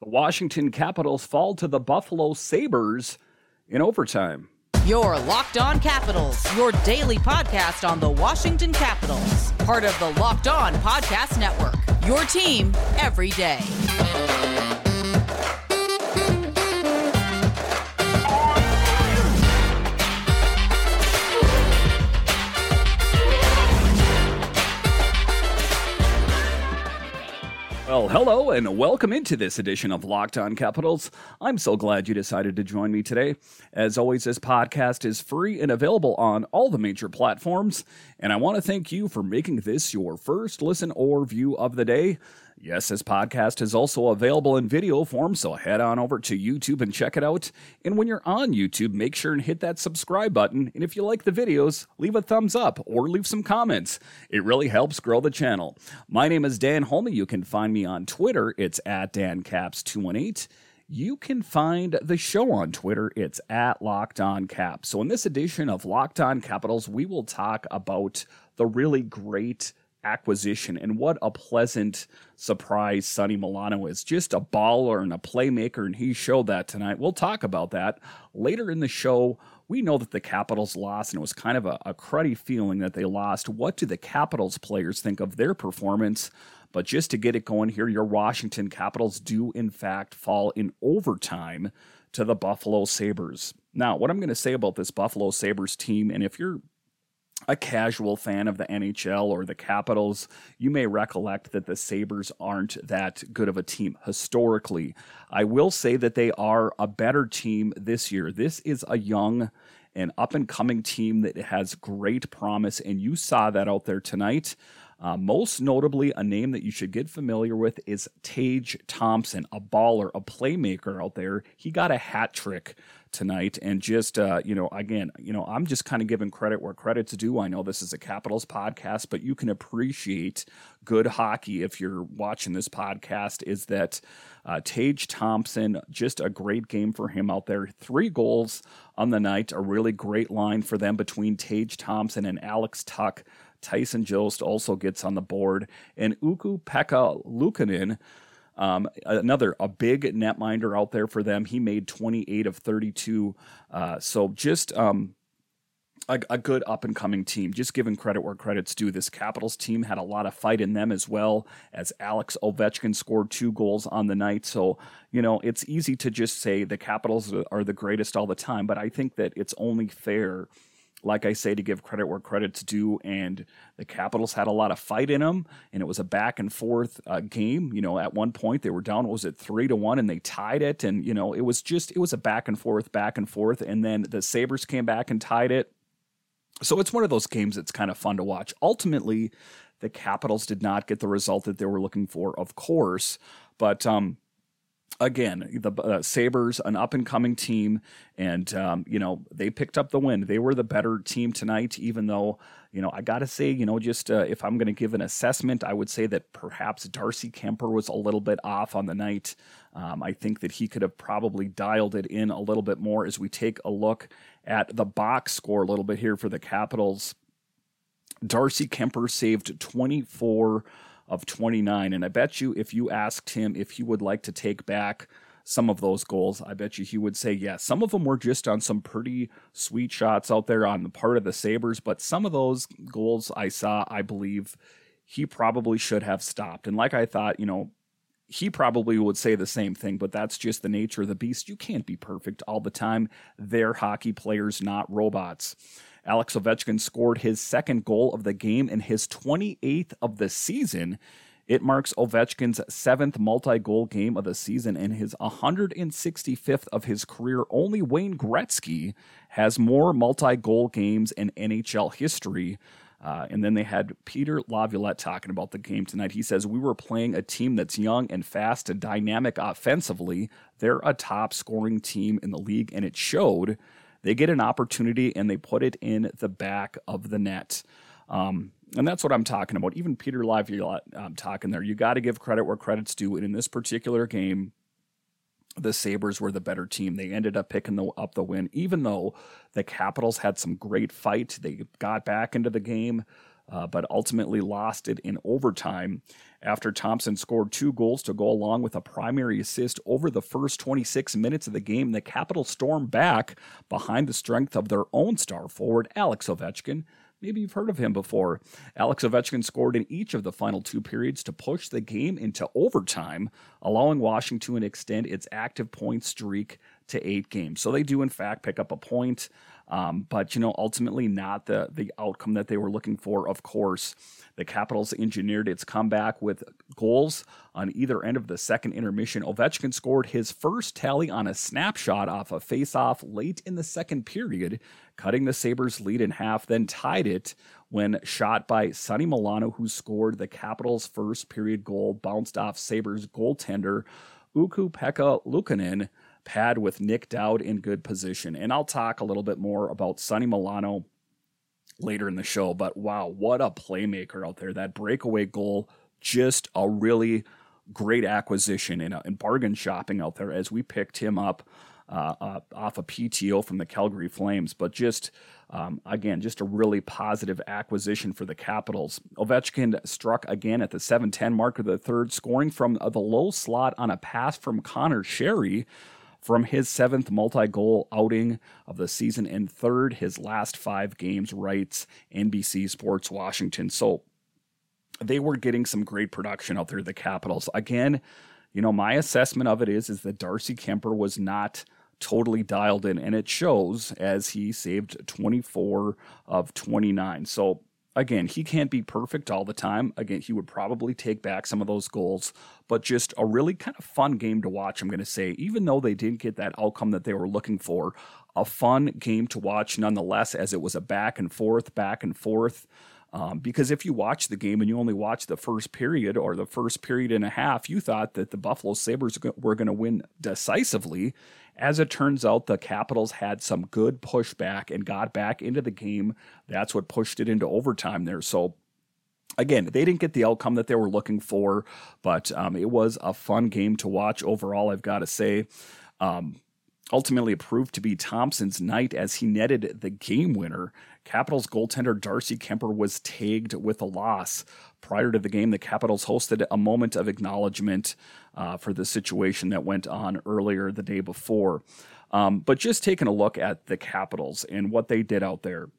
The Washington Capitals fall to the Buffalo Sabres in overtime. Your Locked On Capitals, your daily podcast on the Washington Capitals, part of the Locked On Podcast Network. Your team every day. Well, hello and welcome into this edition of Locked On Capitals. I'm so glad you decided to join me today. As always, this podcast is free and available on all the major platforms, and I want to thank you for making this your first listen or view of the day. Yes, this podcast is also available in video form, so head on over to YouTube and check it out. And when you're on YouTube, make sure and hit that subscribe button. And if you like the videos, leave a thumbs up or leave some comments. It really helps grow the channel. My name is Dan Holme. You can find me on Twitter. It's at DanCaps218 you can find the show on Twitter. It's at Locked On Cap. So, in this edition of Locked On Capitals, we will talk about the really great acquisition and what a pleasant surprise Sonny Milano is. Just a baller and a playmaker, and he showed that tonight. We'll talk about that later in the show. We know that the Capitals lost, and it was kind of a, a cruddy feeling that they lost. What do the Capitals players think of their performance? But just to get it going here, your Washington Capitals do, in fact, fall in overtime to the Buffalo Sabres. Now, what I'm going to say about this Buffalo Sabres team, and if you're a casual fan of the NHL or the Capitals, you may recollect that the Sabres aren't that good of a team historically. I will say that they are a better team this year. This is a young and up and coming team that has great promise, and you saw that out there tonight. Uh, most notably, a name that you should get familiar with is Tage Thompson, a baller, a playmaker out there. He got a hat trick tonight. And just, uh, you know, again, you know, I'm just kind of giving credit where credit's due. I know this is a Capitals podcast, but you can appreciate good hockey if you're watching this podcast. Is that uh, Tage Thompson, just a great game for him out there. Three goals on the night, a really great line for them between Tage Thompson and Alex Tuch. Tyson Jost also gets on the board, and Ukko-Pekka Luukkonen um, another a big netminder out there for them. He made 28 of 32. Uh, so just um, a, a, good up and coming team. Just giving credit where credit's due. This Capitals team had a lot of fight in them as well. As Alex Ovechkin scored two goals on the night, so you know it's easy to just say the Capitals are the greatest all the time. But I think that it's only fair like I say, to give credit where credit's due. And the Capitals had a lot of fight in them, and it was a back and forth uh, game. You know, at one point they were down, was it three to one, and they tied it. And, you know, it was just, it was a back and forth, back and forth. And then the Sabres came back and tied it. So it's one of those games that's kind of fun to watch. Ultimately, the Capitals did not get the result that they were looking for, of course. But, um, again, the uh, Sabres, an up and coming team, and um, you know they picked up the win. They were the better team tonight, even though you know I got to say, you know, just uh, if I'm going to give an assessment, I would say that perhaps Darcy Kuemper was a little bit off on the night. Um, I think that he could have probably dialed it in a little bit more as we take a look at the box score a little bit here for the Capitals. Darcy Kuemper saved 24 of 29. And I bet you if you asked him if he would like to take back some of those goals, I bet you he would say yes. Some of them were just on some pretty sweet shots out there on the part of the Sabres, but some of those goals I saw, I believe he probably should have stopped. And like I thought, you know, he probably would say the same thing, but that's just the nature of the beast. You can't be perfect all the time. They're hockey players, not robots. Alex Ovechkin scored his second goal of the game and his 28th of the season. It marks Ovechkin's seventh multi goal game of the season and his 165th of his career. Only Wayne Gretzky has more multi goal games in NHL history. Uh, and then they had Peter Laviolette talking about the game tonight. He says, We were playing a team that's young and fast and dynamic offensively. They're a top scoring team in the league, and it showed they get an opportunity and they put it in the back of the net. Um, and that's what I'm talking about. Even Peter Laviolette, I'm talking there. You got to give credit where credit's due. And in this particular game, the Sabres were the better team. They ended up picking the, up the win, even though the Capitals had some great fight. They got back into the game. uh, but ultimately lost it in overtime after Thompson scored two goals to go along with a primary assist over the first 26 minutes of the game. The Capitals stormed back behind the strength of their own star forward, Alex Ovechkin. Maybe you've heard of him before. Alex Ovechkin scored in each of the final two periods to push the game into overtime, allowing Washington to extend its active point streak to eight games. So they do, in fact, pick up a point. Um, but you know, ultimately not the the outcome that they were looking for. Of course, the Capitals engineered its comeback with goals on either end of the second intermission. Ovechkin scored his first tally on a snapshot off a faceoff late in the second period, cutting the Sabres lead in half. Then tied it when shot by Sonny Milano, who scored the Capitals' first period goal, bounced off Sabres goaltender Ukko-Pekka Luukkonen pad with Nic Dowd in good position. And I'll talk a little bit more about Sonny Milano later in the show. But wow, what a playmaker out there. That breakaway goal, just a really great acquisition and, and bargain shopping out there as we picked him up uh, uh, off a PTO from the Calgary Flames. But just, um, again, just a really positive acquisition for the Capitals. Ovechkin struck again at the 7 10 mark of the third, scoring from the low slot on a pass from Conor Sheary from his seventh multi goal outing of the season and third his last five games, writes NBC Sports Washington. So they were getting some great production out there, the Capitals. Again, you know, my assessment of it is is that Darcy Kuemper was not totally dialed in, and it shows as he saved 24 of 29. So again, he can't be perfect all the time. Again, he would probably take back some of those goals, but just a really kind of fun game to watch, I'm going to say. Even though they didn't get that outcome that they were looking for, a fun game to watch nonetheless, as it was a back and forth, back and forth. Um, because if you watch the game and you only watch the first period or the first period and a half, you thought that the Buffalo Sabres were going to win decisively. As it turns out, the Capitals had some good pushback and got back into the game. That's what pushed it into overtime there. So, again, they didn't get the outcome that they were looking for, but um, it was a fun game to watch overall, I've got to say. Um, ultimately, it proved to be Thompson's night as he netted the game winner Capitals goaltender Darcy Kuemper was tagged with a loss. Prior to the game, the Capitals hosted a moment of acknowledgement uh, for the situation that went on earlier the day before. Um, but just taking a look at the Capitals and what they did out there,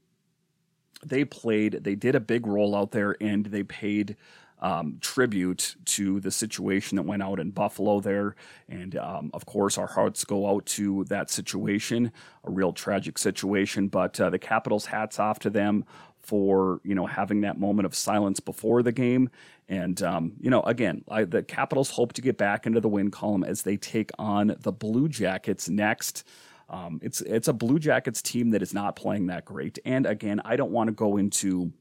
they played, they did a big role out there, and they paid um, tribute to the situation that went out in Buffalo there. And um, of course, our hearts go out to that situation, a real tragic situation. But uh, the Capitals, hats off to them for you know having that moment of silence before the game. And um, you know, again, I, the Capitals hope to get back into the win column as they take on the Blue Jackets next. Um, it's it's a Blue Jackets team that is not playing that great. And again, I don't want to go into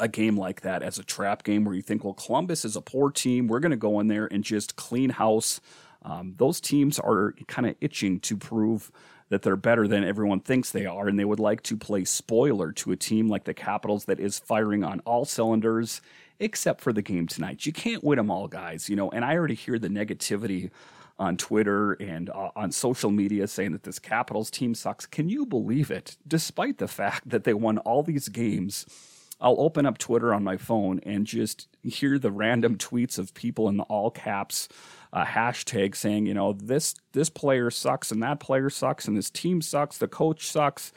a game like that as a trap game where you think, well, Columbus is a poor team. We're going to go in there and just clean house. Um, those teams are kind of itching to prove that they're better than everyone thinks they are, and they would like to play spoiler to a team like the Capitals that is firing on all cylinders, except for the game tonight. You can't win them all, guys. You know, and I already hear the negativity on Twitter and uh, on social media saying that this Capitals team sucks. Can you believe it? Despite the fact that they won all these games I'll open up Twitter on my phone and just hear the random tweets of people in the all caps uh, hashtag saying, you know, this this player sucks and that player sucks and this team sucks, the coach sucks.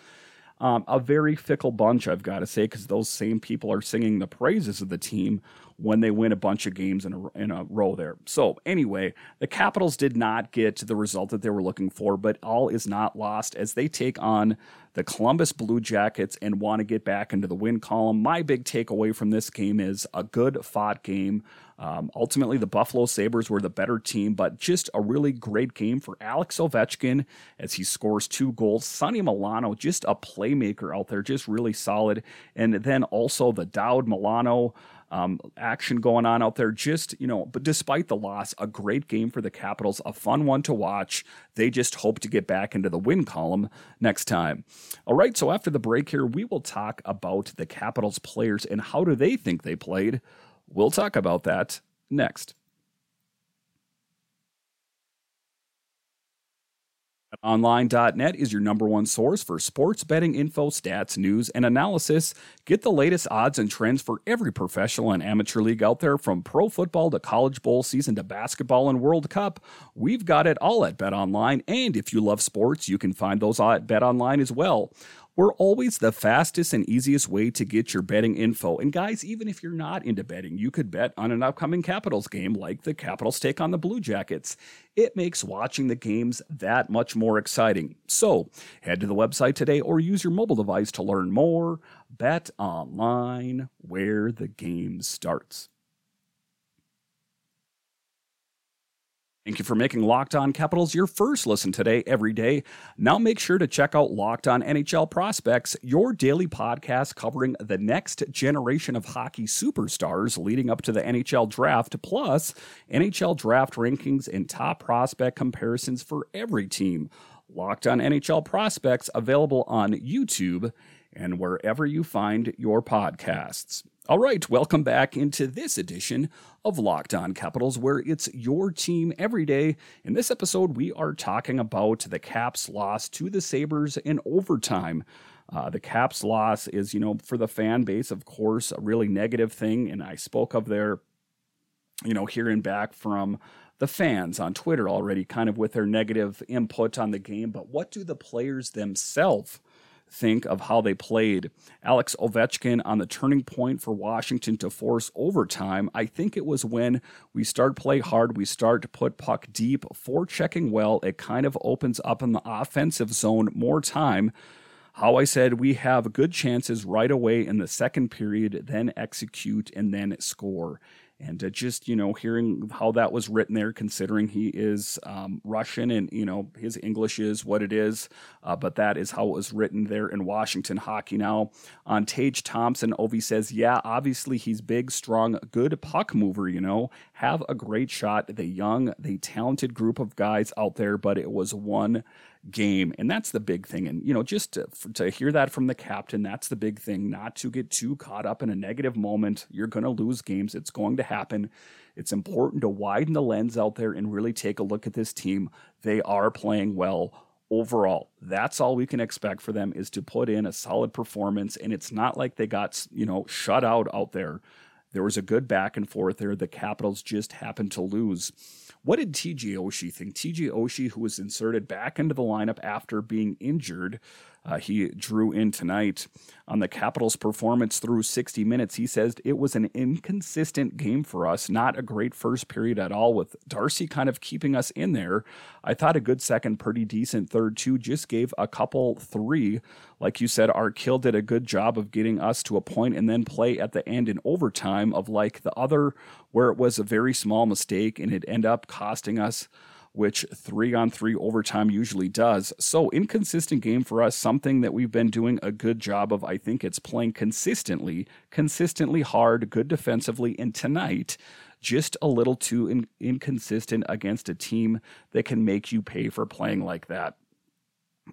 Um, a very fickle bunch, I've got to say, because those same people are singing the praises of the team when they win a bunch of games in a, in a row there. So, anyway, the Capitals did not get the result that they were looking for, but all is not lost as they take on the Columbus Blue Jackets and want to get back into the win column. My big takeaway from this game is a good fought game. Um, ultimately, the Buffalo Sabres were the better team, but just a really great game for Alex Ovechkin as he scores two goals. Sonny Milano, just a playmaker out there, just really solid. And then also the Dowd Milano um, action going on out there. Just, you know, but despite the loss, a great game for the Capitals, a fun one to watch. They just hope to get back into the win column next time. All right, so after the break here, we will talk about the Capitals players and how do they think they played. We'll talk about that next. BetOnline.net is your number one source for sports betting info, stats, news, and analysis. Get the latest odds and trends for every professional and amateur league out there, from pro football to college bowl season to basketball and World Cup. We've got it all at BetOnline, and if you love sports, you can find those at BetOnline as well. We're always the fastest and easiest way to get your betting info. And guys, even if you're not into betting, you could bet on an upcoming Capitals game like the Capitals take on the Blue Jackets. It makes watching the games that much more exciting. So head to the website today or use your mobile device to learn more. Bet online where the game starts. Thank you for making Locked On Capitals your first listen today, every day. Now make sure to check out Locked On NHL Prospects, your daily podcast covering the next generation of hockey superstars leading up to the NHL draft, plus NHL draft rankings and top prospect comparisons for every team. Locked On NHL Prospects available on YouTube and wherever you find your podcasts. All right, welcome back into this edition of Locked On Capitals, where it's your team every day. In this episode, we are talking about the Caps' loss to the Sabres in overtime. Uh, the Caps' loss is, you know, for the fan base, of course, a really negative thing. And I spoke of their, you know, hearing back from the fans on Twitter already, kind of with their negative input on the game. But what do the players themselves? Think of how they played. Alex Ovechkin on the turning point for Washington to force overtime. I think it was when we start play hard, we start to put puck deep, forechecking well. It kind of opens up in the offensive zone more time. How I said we have good chances right away in the second period, then execute and then score and uh, just you know hearing how that was written there considering he is um, russian and you know his english is what it is uh, but that is how it was written there in washington hockey. Now on tage thompson ovi says yeah obviously he's big strong good puck mover you know. Have a great shot. The young the talented group of guys out there but it was one game. And that's the big thing. And, you know, just to, to hear that from the captain, that's the big thing, not to get too caught up in a negative moment. You're going to lose games, it's going to happen. It's important to widen the lens out there and really take a look at this team. They are playing well overall. That's all we can expect for them is to put in a solid performance. And it's not like they got, you know, shut out out there. There was a good back and forth there. The Capitals just happened to lose. What did TJ Oshie think? TJ Oshie, who was inserted back into the lineup after being injured, uh, he drew in tonight on the Capitals' performance through 60 minutes. He says it was an inconsistent game for us, not a great first period at all, with Darcy kind of keeping us in there. I thought a good second, pretty decent third, too. Just gave a couple three. Like you said, our Kill did a good job of getting us to a point and then play at the end in overtime of like the other, where it was a very small mistake and it ended up costing us which three on three overtime usually does. So, inconsistent game for us, something that we've been doing a good job of. I think it's playing consistently, consistently hard, good defensively. And tonight, just a little too in- inconsistent against a team that can make you pay for playing like that.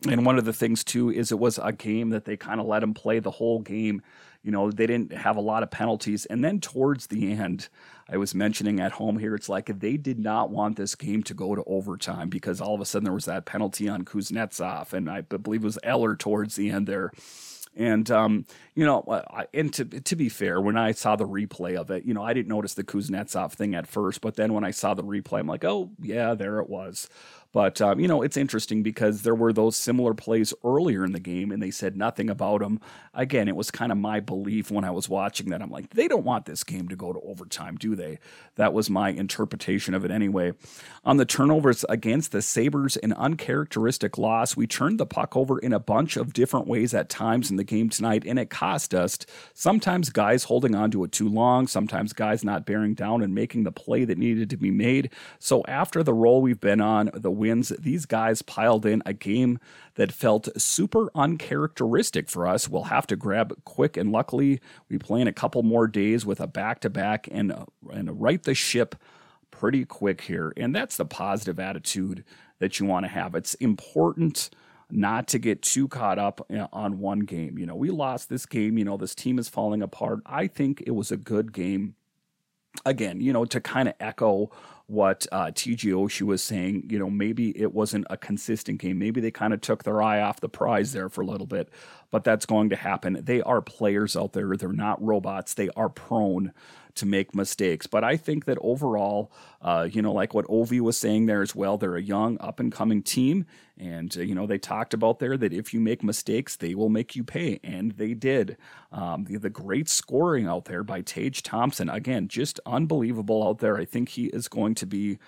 And one of the things too is it was a game that they kind of let him play the whole game. You know, they didn't have a lot of penalties. And then towards the end, I was mentioning at home here, it's like they did not want this game to go to overtime because all of a sudden there was that penalty on Kuznetsov, and I believe it was Eller towards the end there. And um, you know, and to to be fair, when I saw the replay of it, you know, I didn't notice the Kuznetsov thing at first, but then when I saw the replay, I'm like, oh yeah, there it was. But, um, you know, it's interesting because there were those similar plays earlier in the game and they said nothing about them. Again, it was kind of my belief when I was watching that. I'm like, they don't want this game to go to overtime, do they? That was my interpretation of it anyway. On the turnovers against the Sabres, an uncharacteristic loss. We turned the puck over in a bunch of different ways at times in the game tonight, and it cost us. Sometimes guys holding on to it too long, sometimes guys not bearing down and making the play that needed to be made. So after the role we've been on, the wins, these guys piled in a game that felt super uncharacteristic for us. We'll have to grab quick, and luckily, we play in a couple more days with a back to back and and right the ship pretty quick here. And that's the positive attitude that you want to have. It's important not to get too caught up eh, on one game. You know, we lost this game, you know, this team is falling apart. I think it was a good game. Again, you know, to kind of echo what uh, TJ Oshie was saying. You know, maybe it wasn't a consistent game. Maybe they kind of took their eye off the prize there for a little bit, but that's going to happen. They are players out there. They're not robots. They are prone to make mistakes. But I think that overall, uh, you know, like what Ovi was saying there as well, they're a young, up and coming team. And, uh, you know, they talked about there that if you make mistakes, they will make you pay. And they did. Um, the, the, great scoring out there by Tage Thompson, again, just unbelievable out there. I think he is going to be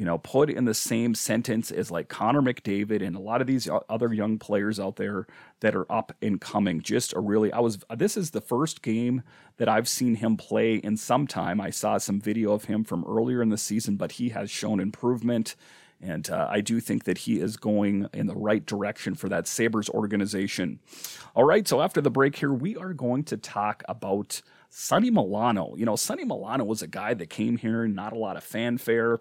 you know, put in the same sentence as like Connor McDavid and a lot of these other young players out there that are up and coming. Just a really, I was, this is the first game that I've seen him play in some time. I saw some video of him from earlier in the season, but he has shown improvement. And uh, I do think that he is going in the right direction for that Sabres organization. All right, so after the break here, we are going to talk about Sonny Milano. You know, Sonny Milano was a guy that came here, not a lot of fanfare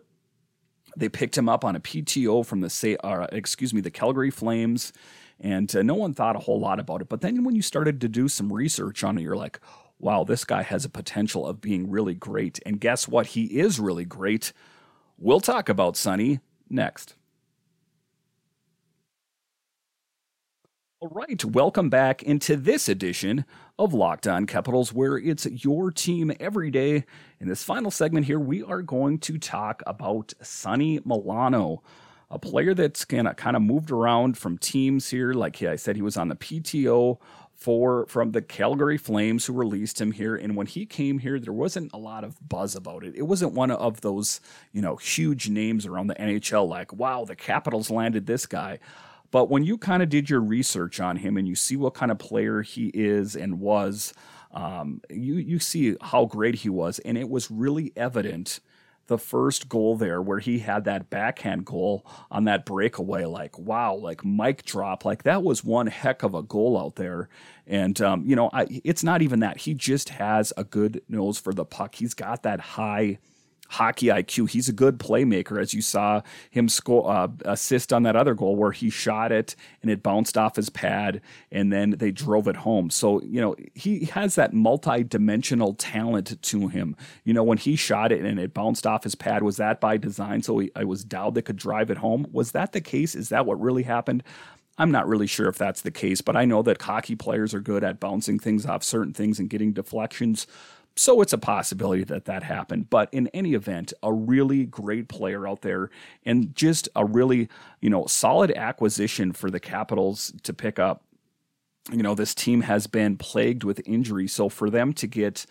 they picked him up on a PTO from the uh, excuse me the Calgary Flames, and uh, no one thought a whole lot about it. But then when you started to do some research on it, you're like, wow, this guy has a potential of being really great. And guess what? He is really great. We'll talk about Sonny next. All right, welcome back into this edition of Locked On Capitals, where it's your team every day. In this final segment here, we are going to talk about Sonny Milano, a player that's kind of kind of moved around from teams here. Like I said, he was on the PTO for from the Calgary Flames who released him here. And when he came here, there wasn't a lot of buzz about it. It wasn't one of those, you know, huge names around the NHL like, wow, the Capitals landed this guy. But when you kind of did your research on him and you see what kind of player he is and was, um, you you see how great he was, and it was really evident the first goal there where he had that backhand goal on that breakaway like wow like mic drop like that was one heck of a goal out there. And um, you know I, it's not even that. He just has a good nose for the puck. He's got that high hockey IQ. He's a good playmaker, as you saw him score uh, assist on that other goal where he shot it and it bounced off his pad, and then they drove it home. So you know he has that multi-dimensional talent to him. You know when he shot it and it bounced off his pad, was that by design? So he, I was Dowd that could drive it home. Was that the case? Is that what really happened? I'm not really sure if that's the case, but I know that hockey players are good at bouncing things off certain things and getting deflections. So it's a possibility that that happened. But in any event, a really great player out there and just a really, you know, solid acquisition for the Capitals to pick up. You know, this team has been plagued with injury. So for them to get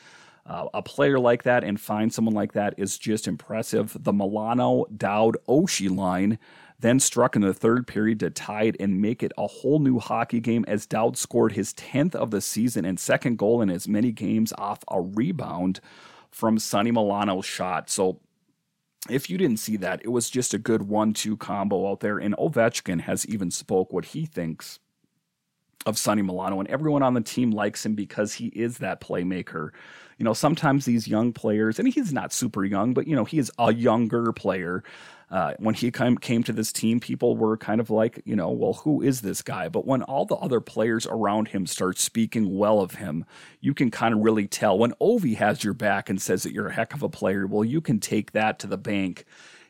uh, a player like that and find someone like that is just impressive. The Milano Dowd Oshie line then struck in the third period to tie it and make it a whole new hockey game as Dowd scored his 10th of the season and second goal in as many games off a rebound from Sonny Milano's shot. So if you didn't see that, it was just a good one-two combo out there. And Ovechkin has even spoke what he thinks of Sonny Milano, and everyone on the team likes him because he is that playmaker. You know, sometimes these young players, and he's not super young, but you know, he is a younger player. Uh, when he came, came to this team, people were kind of like, you know, well, who is this guy? But when all the other players around him start speaking well of him, you can kind of really tell. When Ovi has your back and says that you're a heck of a player, well, you can take that to the bank.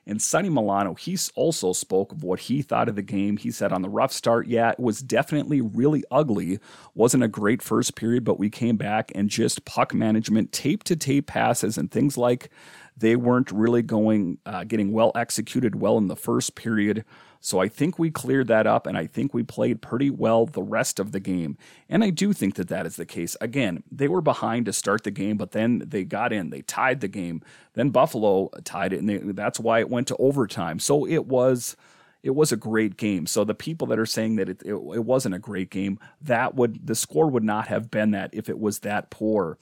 And Sonny Milano, he also spoke of what he thought of the game. He said on the rough start, yeah, it was definitely really ugly. Wasn't a great first period, but we came back and just puck management, tape to tape passes, and things like they weren't really going, uh, getting well executed well in the first period. So I think we cleared that up, and I think we played pretty well the rest of the game. And I do think that that is the case. Again, they were behind to start the game, but then they got in, they tied the game. Then Buffalo tied it, and they, that's why it went to overtime. So it was it was a great game. So the people that are saying that it, it, it, wasn't a great game, that would the score would not have been that if it was that poor.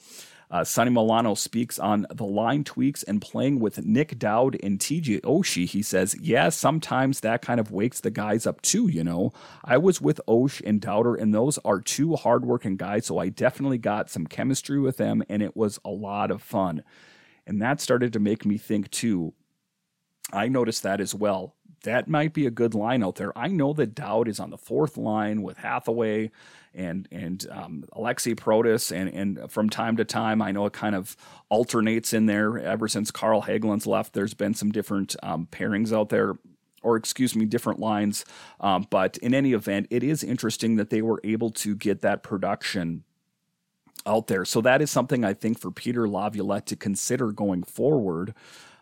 Uh, Sonny Milano speaks on the line tweaks and playing with Nic Dowd and TJ Oshie. He says, Yeah, sometimes that kind of wakes the guys up too, you know. I was with Osh and Dowder, and those are two hardworking guys, so I definitely got some chemistry with them, and it was a lot of fun. And that started to make me think too. I noticed that as well that might be a good line out there. I know that Dowd is on the fourth line with Hathaway and and um, Alexi Protas, and and from time to time, I know it kind of alternates in there. Ever since Carl Hagelin's left, there's been some different um, pairings out there. Or excuse me, different lines. Um, but in any event, it is interesting that they were able to get that production out there. So that is something I think for Peter Laviolette to consider going forward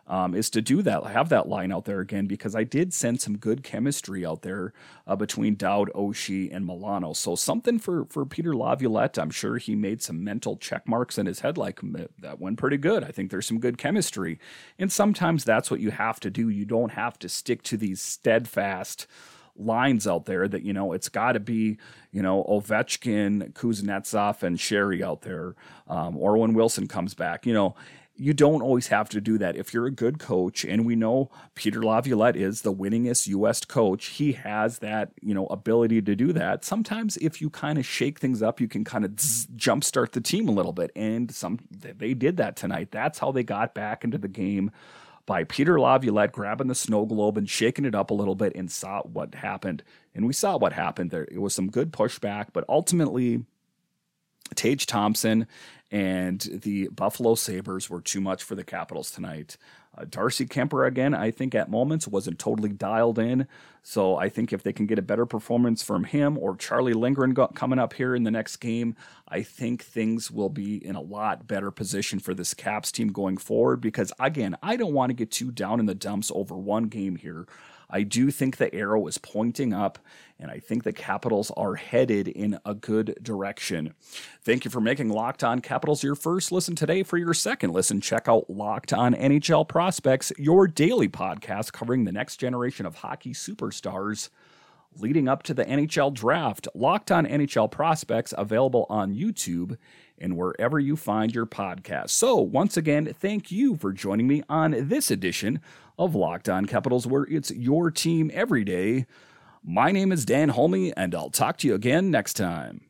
um, is to do that, have that line out there again, because I did send some good chemistry out there uh, between Dowd, Oshie, and Milano. So something for for Peter Laviolette. I'm sure he made some mental check marks in his head, like that went pretty good. I think there's some good chemistry, and sometimes that's what you have to do. You don't have to stick to these steadfast lines out there that you know it's got to be you know Ovechkin, Kuznetsov, and Sheary out there, um, or when Wilson comes back. You know, you don't always have to do that. If you're a good coach, and we know Peter Laviolette is the winningest U.S. coach, he has that you know ability to do that. Sometimes, if you kind of shake things up, you can kind of jumpstart the team a little bit, and some they did that tonight. That's how they got back into the game by Peter Laviolette grabbing the snow globe and shaking it up a little bit, and saw what happened. And we saw what happened there. It was some good pushback, but ultimately. Tage Thompson and the Buffalo Sabres were too much for the Capitals tonight. Uh, Darcy Kuemper, again, I think at moments wasn't totally dialed in. So I think if they can get a better performance from him or Charlie Lindgren got, coming up here in the next game, I think things will be in a lot better position for this Caps team going forward. Because again, I don't want to get too down in the dumps over one game here. I do think the arrow is pointing up, and I think the Capitals are headed in a good direction. Thank you for making Locked On Capitals your first listen today. For your second listen, check out Locked On NHL Prospects, your daily podcast covering the next generation of hockey superstars leading up to the NHL draft. Locked On NHL Prospects available on YouTube and wherever you find your podcast. So, once again, thank you for joining me on this edition of Locked On Capitals, where it's your team every day. My name is Dan Holme, and I'll talk to you again next time.